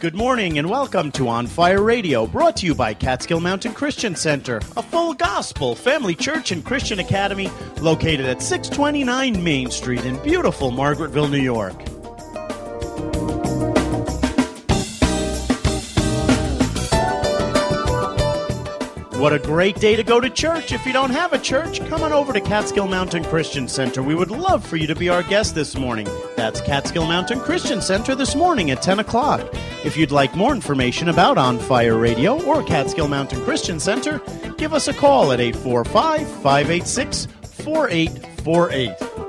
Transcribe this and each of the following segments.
Good morning and welcome to On Fire Radio, brought to you by Catskill Mountain Christian Center, a full gospel family church and Christian academy located at 629 Main Street in beautiful Margaretville, New York. What a great day to go to church. If you don't have a church, come on over to Catskill Mountain Christian Center. We would love for you to be our guest this morning. That's Catskill Mountain Christian Center this morning at 10 o'clock. If you'd like more information about On Fire Radio or Catskill Mountain Christian Center, give us a call at 845 586 4848.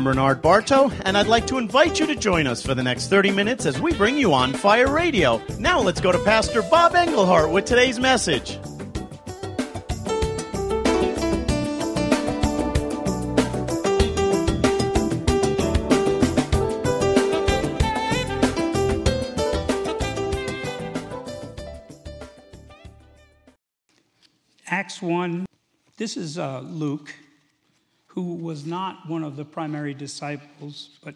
I'm Bernard Bartow, and I'd like to invite you to join us for the next 30 minutes as we bring you on Fire Radio. Now let's go to Pastor Bob Engelhart with today's message. Acts 1, this is uh, Luke who was not one of the primary disciples, but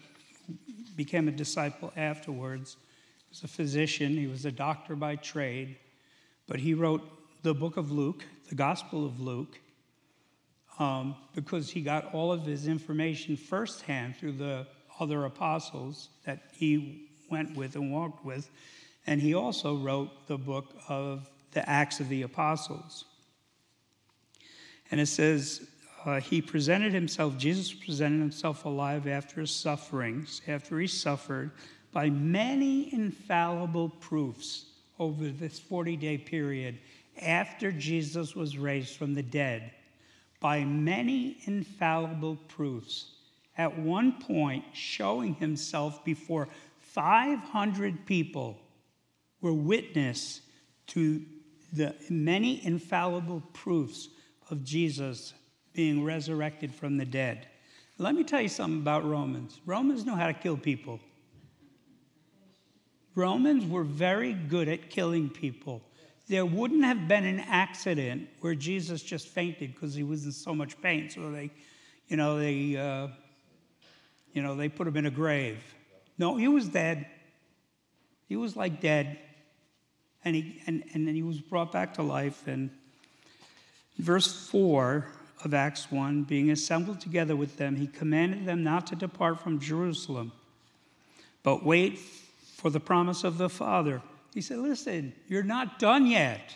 became a disciple afterwards. He was a physician, he was a doctor by trade, but he wrote the book of Luke, the Gospel of Luke, um, because he got all of his information firsthand through the other apostles that he went with and walked with. And he also wrote the book of the Acts of the Apostles. And it says, uh, he presented himself, Jesus presented himself alive after his sufferings, after he suffered, by many infallible proofs over this 40 day period after Jesus was raised from the dead. By many infallible proofs. At one point, showing himself before 500 people were witness to the many infallible proofs of Jesus being resurrected from the dead. Let me tell you something about Romans. Romans know how to kill people. Romans were very good at killing people. There wouldn't have been an accident where Jesus just fainted because he was in so much pain. So they, you know, they, uh, you know, they put him in a grave. No, he was dead. He was like dead, and he and and then he was brought back to life. And verse four of Acts 1, being assembled together with them, he commanded them not to depart from Jerusalem, but wait for the promise of the Father. He said, Listen, you're not done yet.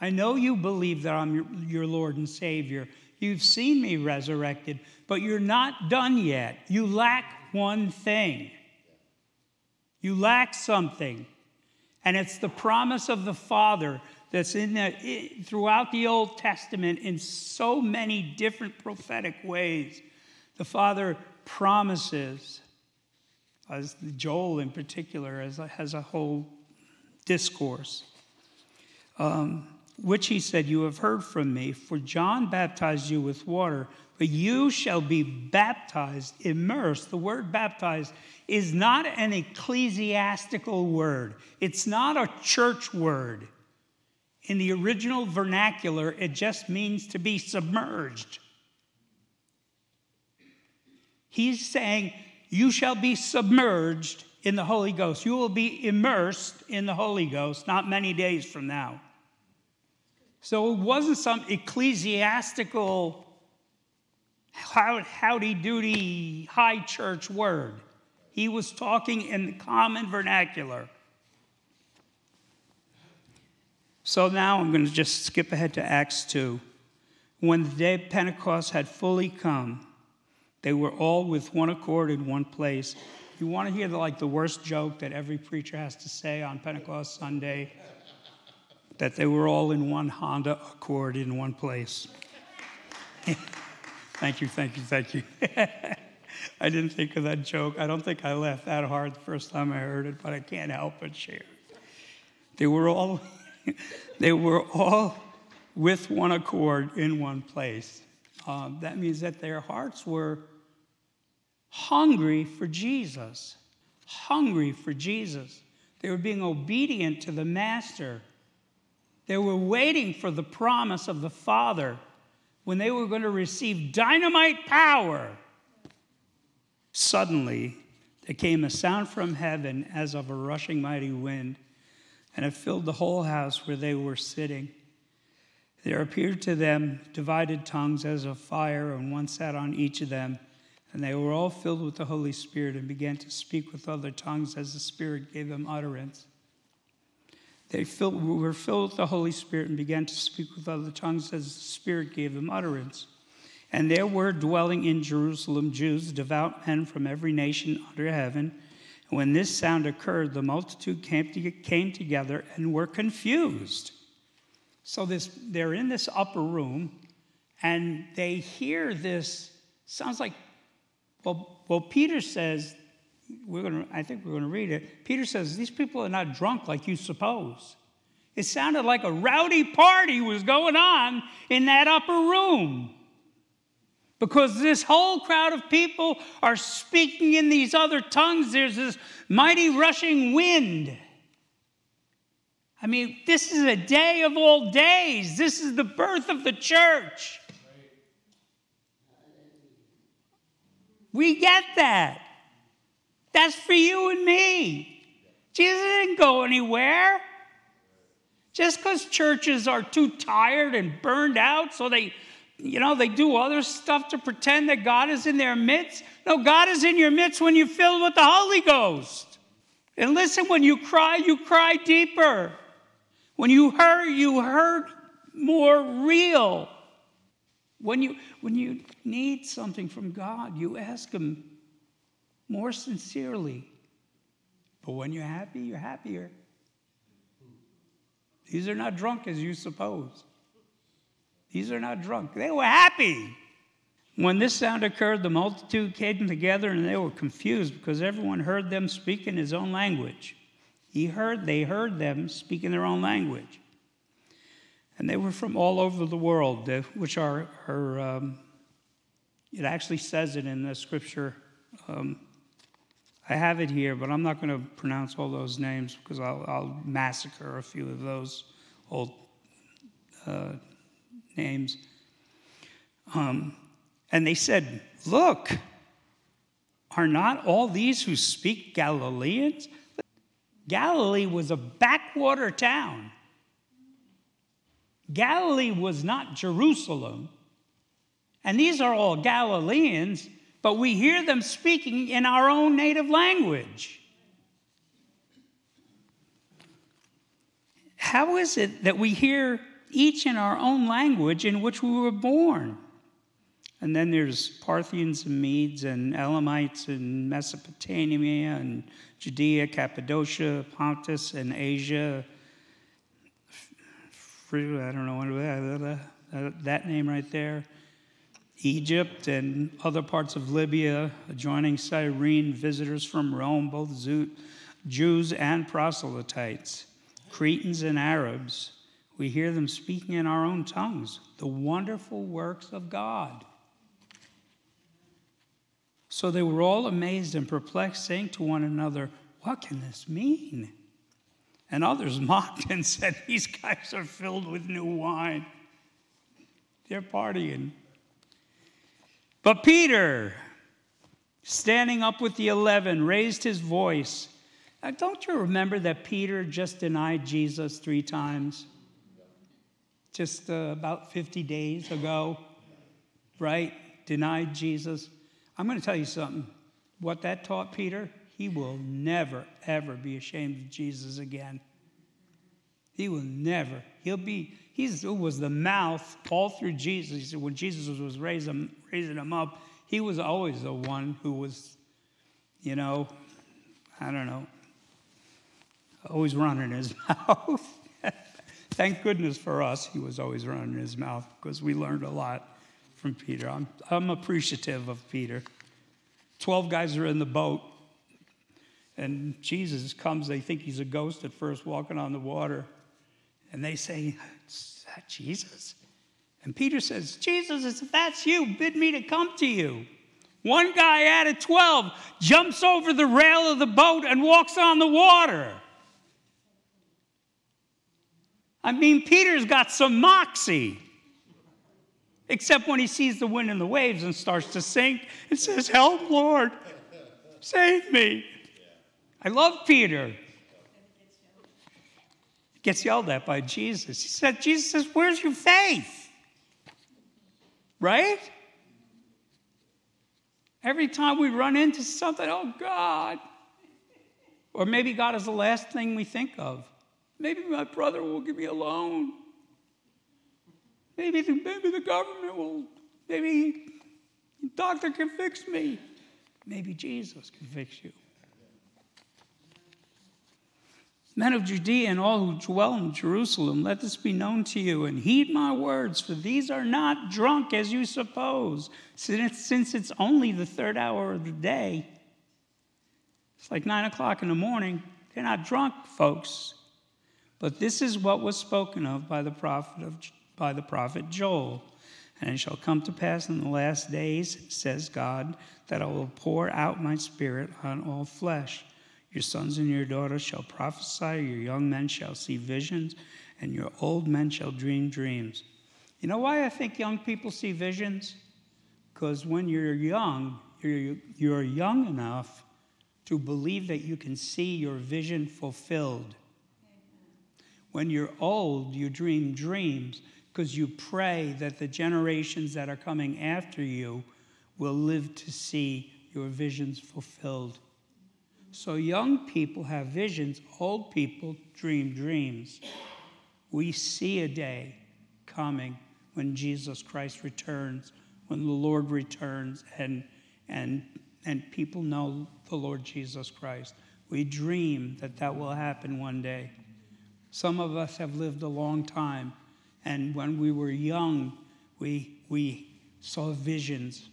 I know you believe that I'm your, your Lord and Savior. You've seen me resurrected, but you're not done yet. You lack one thing. You lack something. And it's the promise of the Father that's in the, throughout the Old Testament in so many different prophetic ways. The Father promises, as Joel in particular as a, has a whole discourse, um, which he said, You have heard from me, for John baptized you with water, but you shall be baptized, immersed. The word baptized is not an ecclesiastical word, it's not a church word. In the original vernacular, it just means to be submerged. He's saying, You shall be submerged in the Holy Ghost. You will be immersed in the Holy Ghost not many days from now. So it wasn't some ecclesiastical, howdy doody, high church word. He was talking in the common vernacular. So now I'm going to just skip ahead to Acts 2. When the day of Pentecost had fully come, they were all with one accord in one place. You want to hear the, like the worst joke that every preacher has to say on Pentecost Sunday? That they were all in one Honda Accord in one place. thank you, thank you, thank you. I didn't think of that joke. I don't think I laughed that hard the first time I heard it, but I can't help but share. They were all they were all with one accord in one place. Um, that means that their hearts were hungry for Jesus, hungry for Jesus. They were being obedient to the Master. They were waiting for the promise of the Father when they were going to receive dynamite power. Suddenly, there came a sound from heaven as of a rushing mighty wind, and it filled the whole house where they were sitting. There appeared to them divided tongues as of fire, and one sat on each of them. And they were all filled with the Holy Spirit and began to speak with other tongues as the Spirit gave them utterance. They filled, were filled with the Holy Spirit and began to speak with other tongues as the Spirit gave them utterance. And there were dwelling in Jerusalem Jews, devout men from every nation under heaven. When this sound occurred, the multitude came, came together and were confused. So this, they're in this upper room, and they hear this. Sounds like, well, well Peter says, we're to, I think we're going to read it. Peter says, These people are not drunk like you suppose. It sounded like a rowdy party was going on in that upper room because this whole crowd of people are speaking in these other tongues. There's this mighty rushing wind. I mean, this is a day of all days. This is the birth of the church. We get that. That's for you and me. Jesus didn't go anywhere. Just because churches are too tired and burned out, so they you know, they do other stuff to pretend that God is in their midst. No, God is in your midst when you're filled with the Holy Ghost. And listen, when you cry, you cry deeper. When you hurt, you hurt more real. When you, when you need something from God, you ask Him more sincerely. But when you're happy, you're happier. These are not drunk as you suppose. These are not drunk. They were happy. When this sound occurred, the multitude came together and they were confused because everyone heard them speak in his own language. He heard, they heard them speak in their own language. And they were from all over the world, which are, are um, it actually says it in the scripture. Um, I have it here, but I'm not going to pronounce all those names because I'll, I'll massacre a few of those old uh, names. Um, and they said, Look, are not all these who speak Galileans? Galilee was a backwater town. Galilee was not Jerusalem. And these are all Galileans, but we hear them speaking in our own native language. How is it that we hear each in our own language in which we were born. And then there's Parthians and Medes and Elamites and Mesopotamia and Judea, Cappadocia, Pontus, and Asia. I don't know what uh, uh, uh, that name right there. Egypt and other parts of Libya, adjoining Cyrene, visitors from Rome, both Jews and proselytes, Cretans and Arabs we hear them speaking in our own tongues the wonderful works of God. So they were all amazed and perplexed, saying to one another, What can this mean? And others mocked and said, These guys are filled with new wine. They're partying. But Peter, standing up with the eleven, raised his voice. Now, don't you remember that Peter just denied Jesus three times? Just uh, about 50 days ago, right? Denied Jesus. I'm going to tell you something. What that taught Peter, he will never, ever be ashamed of Jesus again. He will never. He'll be, he was the mouth all through Jesus. When Jesus was raising, raising him up, he was always the one who was, you know, I don't know, always running his mouth. Thank goodness for us, he was always running his mouth because we learned a lot from Peter. I'm, I'm appreciative of Peter. Twelve guys are in the boat, and Jesus comes. They think he's a ghost at first, walking on the water. And they say, Is that Jesus? And Peter says, Jesus, if that's you, bid me to come to you. One guy out of 12 jumps over the rail of the boat and walks on the water. I mean, Peter's got some moxie. Except when he sees the wind and the waves and starts to sink and says, Help, Lord, save me. I love Peter. Gets yelled at by Jesus. He said, Jesus says, Where's your faith? Right? Every time we run into something, oh God. Or maybe God is the last thing we think of. Maybe my brother will give me a loan. Maybe the, maybe the government will, maybe the doctor can fix me. Maybe Jesus can fix you. Men of Judea and all who dwell in Jerusalem, let this be known to you and heed my words, for these are not drunk as you suppose, since it's only the third hour of the day. It's like nine o'clock in the morning. They're not drunk, folks. But this is what was spoken of by the prophet, of, by the prophet Joel. And it shall come to pass in the last days, says God, that I will pour out my spirit on all flesh. Your sons and your daughters shall prophesy, your young men shall see visions, and your old men shall dream dreams. You know why I think young people see visions? Because when you're young, you're, you're young enough to believe that you can see your vision fulfilled. When you're old, you dream dreams because you pray that the generations that are coming after you will live to see your visions fulfilled. So, young people have visions, old people dream dreams. We see a day coming when Jesus Christ returns, when the Lord returns, and, and, and people know the Lord Jesus Christ. We dream that that will happen one day. Some of us have lived a long time, and when we were young, we, we saw visions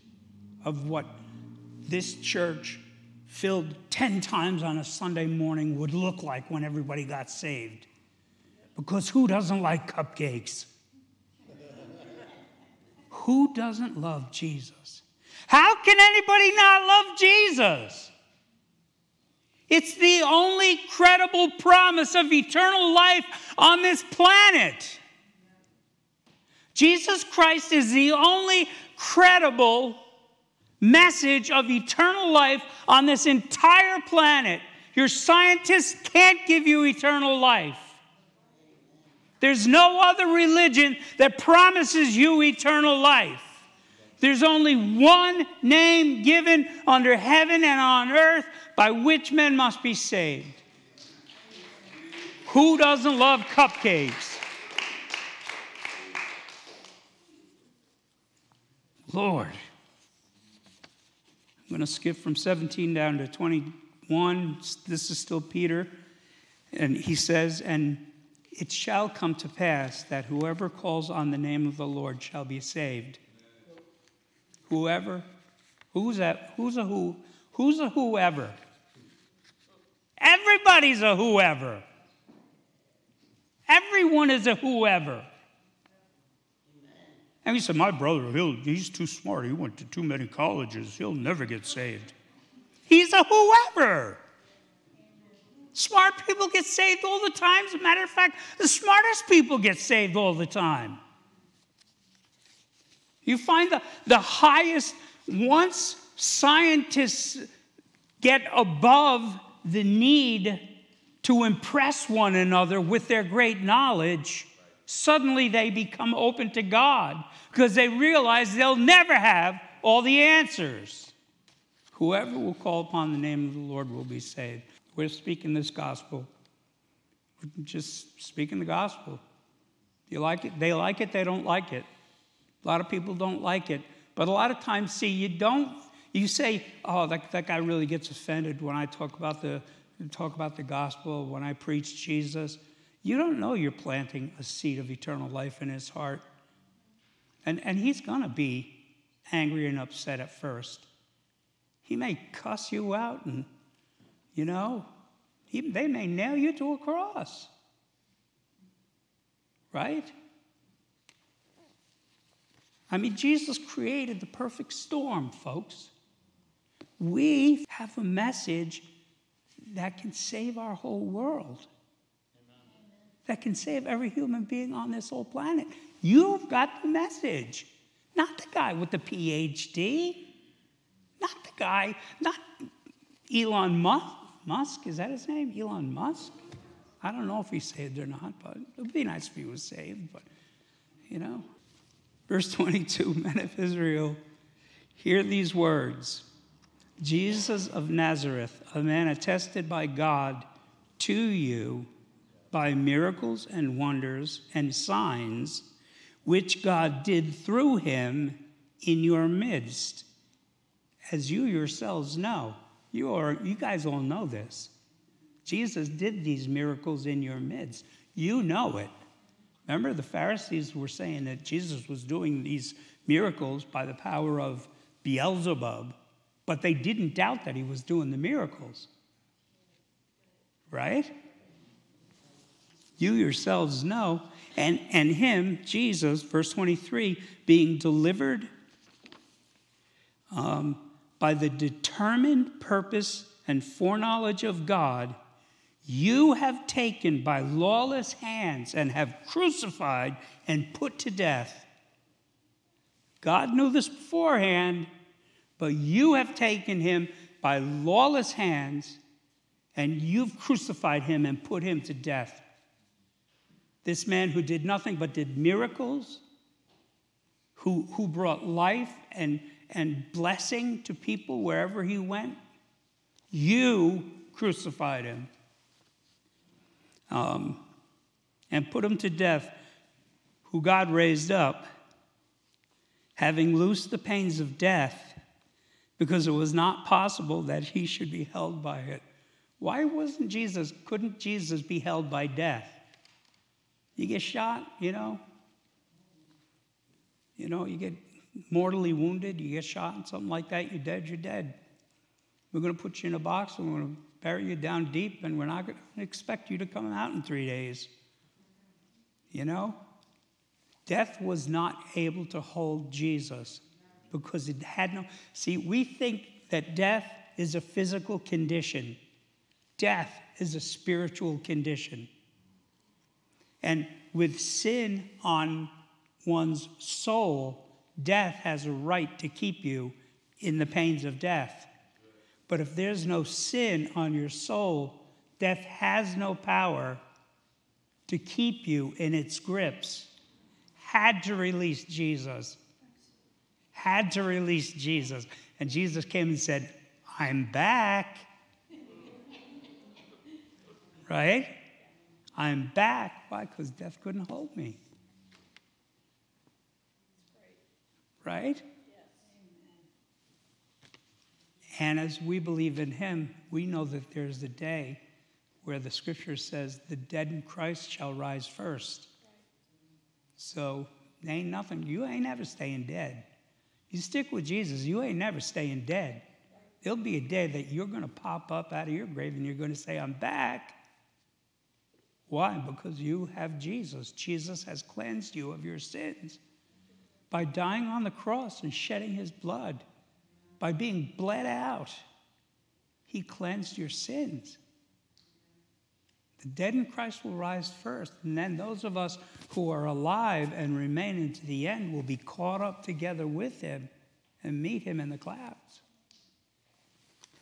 of what this church, filled 10 times on a Sunday morning, would look like when everybody got saved. Because who doesn't like cupcakes? who doesn't love Jesus? How can anybody not love Jesus? It's the only credible promise of eternal life on this planet. Jesus Christ is the only credible message of eternal life on this entire planet. Your scientists can't give you eternal life. There's no other religion that promises you eternal life. There's only one name given under heaven and on earth by which men must be saved. Who doesn't love cupcakes? Lord. I'm going to skip from 17 down to 21. This is still Peter. And he says, And it shall come to pass that whoever calls on the name of the Lord shall be saved. Whoever, who's that? Who's a who? Who's a whoever? Everybody's a whoever. Everyone is a whoever. And he said, My brother, he's too smart. He went to too many colleges. He'll never get saved. He's a whoever. Smart people get saved all the time. As a matter of fact, the smartest people get saved all the time. You find the, the highest, once scientists get above the need to impress one another with their great knowledge, suddenly they become open to God because they realize they'll never have all the answers. Whoever will call upon the name of the Lord will be saved. We're speaking this gospel. We're just speaking the gospel. Do you like it? They like it, they don't like it. A lot of people don't like it. But a lot of times, see, you don't, you say, oh, that, that guy really gets offended when I talk about the talk about the gospel, when I preach Jesus. You don't know you're planting a seed of eternal life in his heart. And, and he's going to be angry and upset at first. He may cuss you out and, you know, he, they may nail you to a cross. Right? I mean, Jesus created the perfect storm, folks. We have a message that can save our whole world. Amen. that can save every human being on this whole planet. You've got the message, not the guy with the PhD, not the guy, not Elon Musk. Musk, is that his name? Elon Musk? I don't know if he's saved or not, but it would be nice if he was saved, but you know. Verse 22 Men of Israel, hear these words Jesus of Nazareth, a man attested by God to you by miracles and wonders and signs which God did through him in your midst. As you yourselves know, you, are, you guys all know this. Jesus did these miracles in your midst. You know it. Remember, the Pharisees were saying that Jesus was doing these miracles by the power of Beelzebub, but they didn't doubt that he was doing the miracles. Right? You yourselves know. And, and him, Jesus, verse 23, being delivered um, by the determined purpose and foreknowledge of God, you have taken by lawless hands and have crucified and put to death. God knew this beforehand, but you have taken him by lawless hands and you've crucified him and put him to death. This man who did nothing but did miracles, who, who brought life and, and blessing to people wherever he went, you crucified him um, and put him to death, who God raised up, having loosed the pains of death, because it was not possible that he should be held by it. Why wasn't Jesus, couldn't Jesus be held by death? You get shot, you know. You know, you get mortally wounded, you get shot and something like that, you're dead, you're dead. We're going to put you in a box and we're going to bury you down deep, and we're not going to expect you to come out in three days. You know? Death was not able to hold Jesus because it had no. See, we think that death is a physical condition, death is a spiritual condition. And with sin on one's soul, death has a right to keep you in the pains of death. But if there's no sin on your soul, death has no power to keep you in its grips. Had to release Jesus. Had to release Jesus. And Jesus came and said, I'm back. right? I'm back. Why? Because death couldn't hold me. Right? And as we believe in him, we know that there's a day where the scripture says, the dead in Christ shall rise first. So, ain't nothing, you ain't never staying dead. You stick with Jesus, you ain't never staying dead. There'll be a day that you're going to pop up out of your grave and you're going to say, I'm back. Why? Because you have Jesus. Jesus has cleansed you of your sins by dying on the cross and shedding his blood, by being bled out. He cleansed your sins. The dead in Christ will rise first, and then those of us who are alive and remain into the end will be caught up together with him and meet him in the clouds.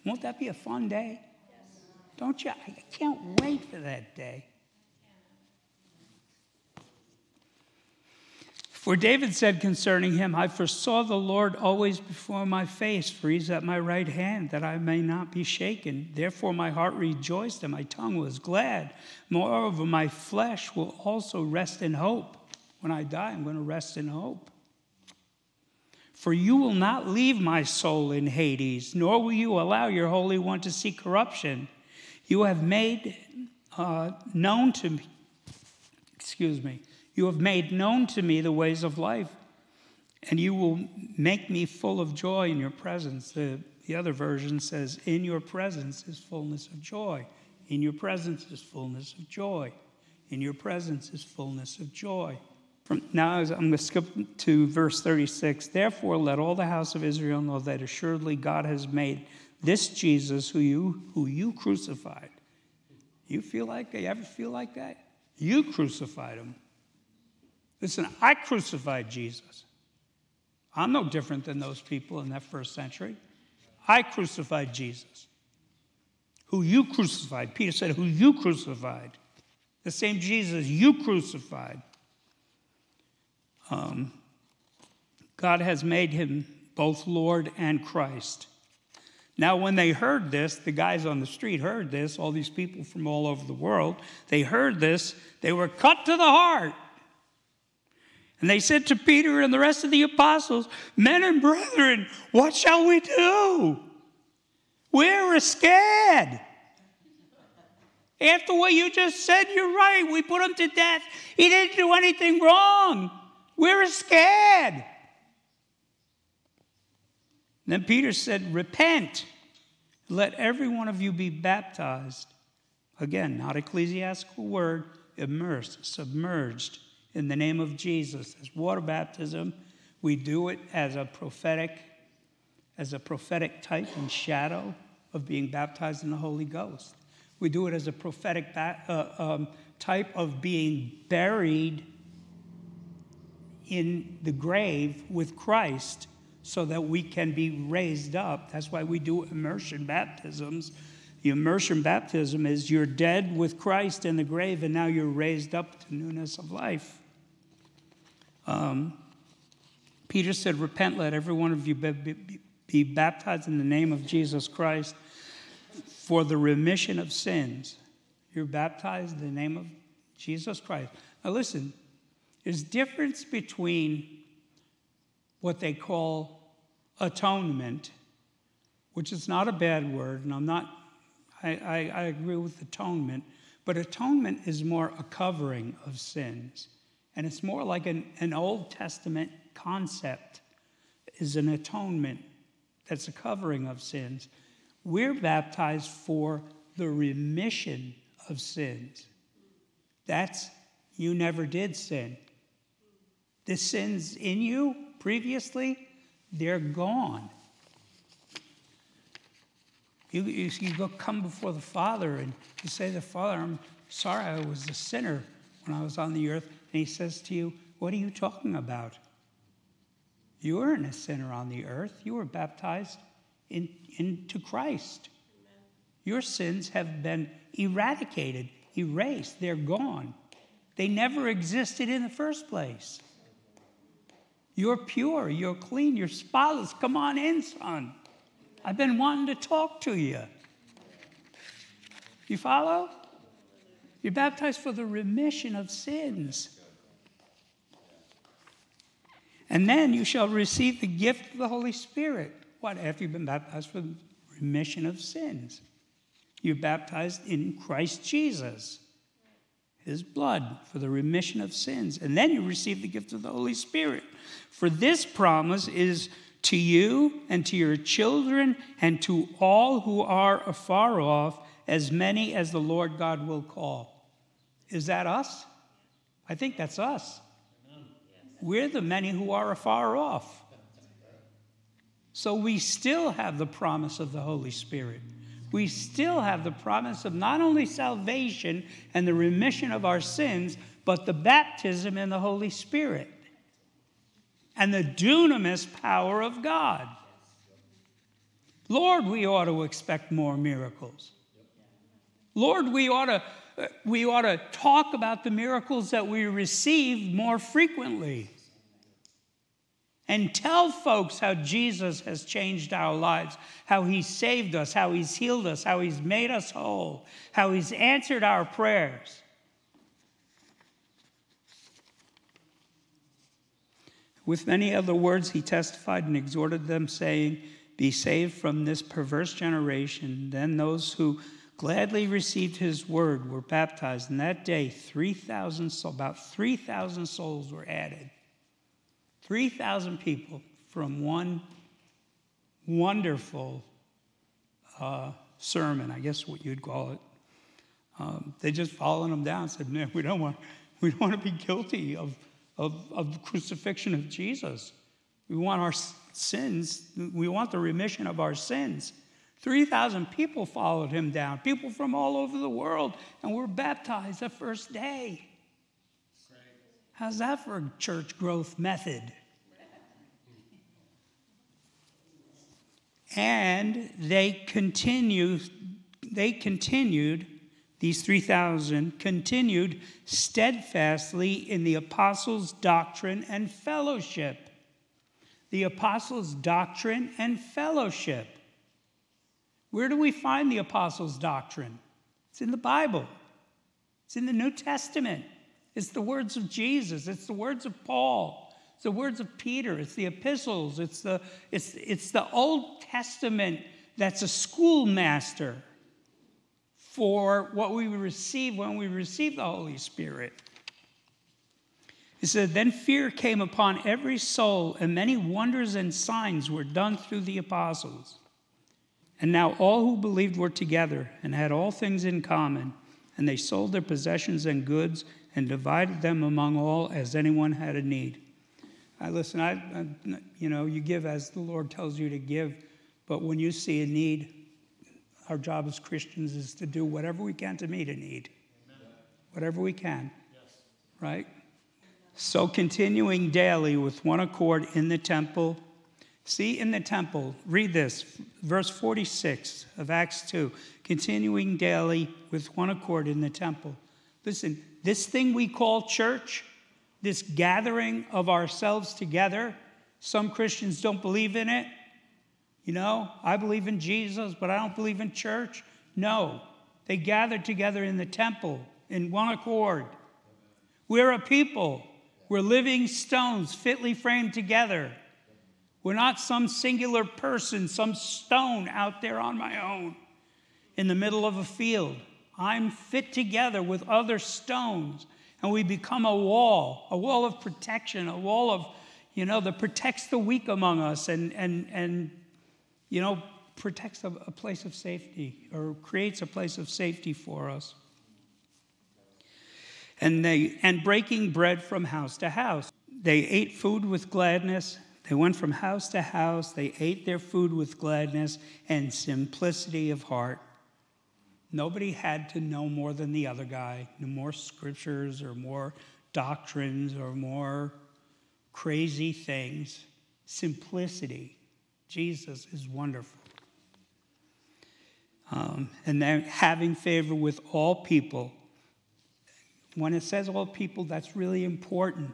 Won't that be a fun day? Yes. Don't you? I can't wait for that day. For David said concerning him, I foresaw the Lord always before my face, for he's at my right hand, that I may not be shaken. Therefore my heart rejoiced and my tongue was glad. Moreover, my flesh will also rest in hope. When I die, I'm going to rest in hope. For you will not leave my soul in Hades, nor will you allow your Holy One to see corruption. You have made uh, known to me, excuse me, you have made known to me the ways of life, and you will make me full of joy in your presence. The, the other version says, In your presence is fullness of joy. In your presence is fullness of joy. In your presence is fullness of joy. From, now I'm going to skip to verse 36. Therefore, let all the house of Israel know that assuredly God has made this Jesus who you, who you crucified. You feel like, you ever feel like that? You crucified him. Listen, I crucified Jesus. I'm no different than those people in that first century. I crucified Jesus. Who you crucified. Peter said, Who you crucified. The same Jesus you crucified. Um, God has made him both Lord and Christ. Now, when they heard this, the guys on the street heard this, all these people from all over the world, they heard this, they were cut to the heart. And they said to Peter and the rest of the apostles, Men and brethren, what shall we do? We're scared. After what you just said, you're right. We put him to death. He didn't do anything wrong. We're scared. Then Peter said, Repent. Let every one of you be baptized. Again, not ecclesiastical word, immersed, submerged in the name of Jesus. As water baptism, we do it as a prophetic, as a prophetic type and shadow of being baptized in the Holy Ghost. We do it as a prophetic ba- uh, um, type of being buried in the grave with Christ so that we can be raised up. That's why we do immersion baptisms. The immersion baptism is you're dead with Christ in the grave, and now you're raised up to newness of life. Um, Peter said, Repent, let every one of you be, be, be baptized in the name of Jesus Christ for the remission of sins. You're baptized in the name of Jesus Christ. Now, listen, there's difference between what they call atonement, which is not a bad word, and I'm not, I, I, I agree with atonement, but atonement is more a covering of sins. And it's more like an, an Old Testament concept is an atonement that's a covering of sins. We're baptized for the remission of sins. That's you never did sin. The sins in you previously, they're gone. You, you, you go come before the Father and you say to the Father, I'm sorry I was a sinner when I was on the earth. And he says to you, What are you talking about? You weren't a sinner on the earth. You were baptized in, into Christ. Amen. Your sins have been eradicated, erased, they're gone. They never existed in the first place. You're pure, you're clean, you're spotless. Come on in, son. I've been wanting to talk to you. You follow? You're baptized for the remission of sins. And then you shall receive the gift of the Holy Spirit. What? After you've been baptized for the remission of sins. You're baptized in Christ Jesus his blood for the remission of sins. And then you receive the gift of the Holy Spirit. For this promise is to you and to your children and to all who are afar off, as many as the Lord God will call. Is that us? I think that's us. We're the many who are afar off. So we still have the promise of the Holy Spirit we still have the promise of not only salvation and the remission of our sins, but the baptism in the Holy Spirit and the dunamis power of God. Lord, we ought to expect more miracles. Lord, we ought to, we ought to talk about the miracles that we receive more frequently and tell folks how Jesus has changed our lives, how he saved us, how He's healed us, how He's made us whole, how He's answered our prayers. With many other words, He testified and exhorted them, saying, Be saved from this perverse generation. Then those who gladly received His word were baptized, and that day, 3,000, about 3,000 souls were added. 3,000 people from one wonderful uh, sermon, I guess what you'd call it. Um, they just followed him down and said, Man, we don't want, we don't want to be guilty of, of, of the crucifixion of Jesus. We want our sins, we want the remission of our sins. 3,000 people followed him down, people from all over the world, and were baptized the first day. How's that for church growth method? And they continue, they continued, these 3,000 continued steadfastly in the apostles' doctrine and fellowship. The apostles' doctrine and fellowship. Where do we find the apostles' doctrine? It's in the Bible, it's in the New Testament. It's the words of Jesus, it's the words of Paul. It's the words of Peter, it's the epistles, it's the, it's, it's the Old Testament that's a schoolmaster for what we receive when we receive the Holy Spirit. He said, Then fear came upon every soul, and many wonders and signs were done through the apostles. And now all who believed were together and had all things in common, and they sold their possessions and goods and divided them among all as anyone had a need. I listen, I, I, you know, you give as the Lord tells you to give, but when you see a need, our job as Christians is to do whatever we can to meet a need. Amen. Whatever we can. Yes. Right? So continuing daily with one accord in the temple. See, in the temple, read this, verse 46 of Acts 2. Continuing daily with one accord in the temple. Listen, this thing we call church, this gathering of ourselves together. Some Christians don't believe in it. You know, I believe in Jesus, but I don't believe in church. No, they gathered together in the temple in one accord. We're a people, we're living stones fitly framed together. We're not some singular person, some stone out there on my own in the middle of a field. I'm fit together with other stones and we become a wall, a wall of protection, a wall of, you know, that protects the weak among us and, and, and you know, protects a, a place of safety or creates a place of safety for us. And, they, and breaking bread from house to house. They ate food with gladness. They went from house to house. They ate their food with gladness and simplicity of heart Nobody had to know more than the other guy, no more scriptures or more doctrines or more crazy things. Simplicity. Jesus is wonderful. Um, and then having favor with all people. When it says all people, that's really important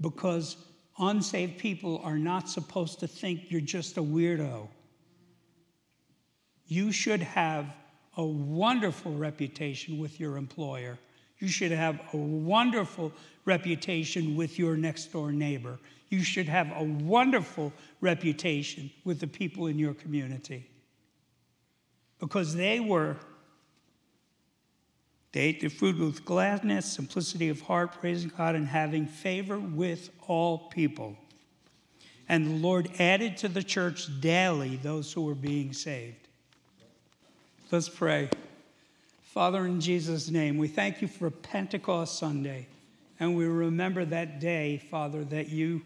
because unsaved people are not supposed to think you're just a weirdo. You should have a wonderful reputation with your employer. You should have a wonderful reputation with your next door neighbor. You should have a wonderful reputation with the people in your community. Because they were, they ate their food with gladness, simplicity of heart, praising God, and having favor with all people. And the Lord added to the church daily those who were being saved. Let's pray. Father, in Jesus' name, we thank you for Pentecost Sunday. And we remember that day, Father, that you,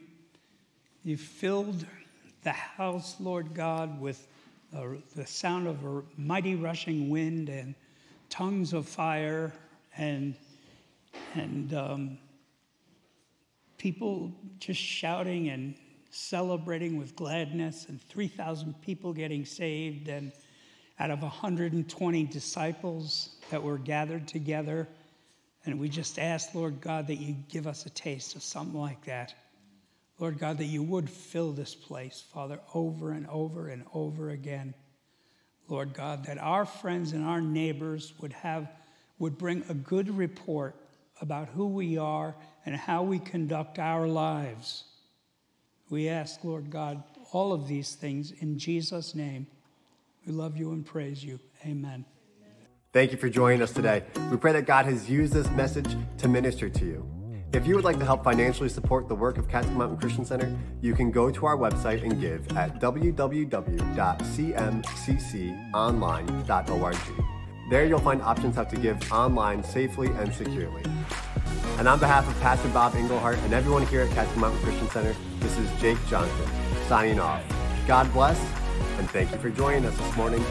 you filled the house, Lord God, with uh, the sound of a mighty rushing wind and tongues of fire and, and um, people just shouting and celebrating with gladness, and 3,000 people getting saved. And out of 120 disciples that were gathered together. And we just asked, Lord God, that you give us a taste of something like that. Lord God, that you would fill this place, Father, over and over and over again. Lord God, that our friends and our neighbors would have would bring a good report about who we are and how we conduct our lives. We ask, Lord God, all of these things in Jesus' name. We love you and praise you. Amen. Thank you for joining us today. We pray that God has used this message to minister to you. If you would like to help financially support the work of Catskill Mountain Christian Center, you can go to our website and give at www.cmcconline.org. There you'll find options how to give online safely and securely. And on behalf of Pastor Bob Englehart and everyone here at Catskill Mountain Christian Center, this is Jake Johnson signing off. God bless And thank you for joining us this morning.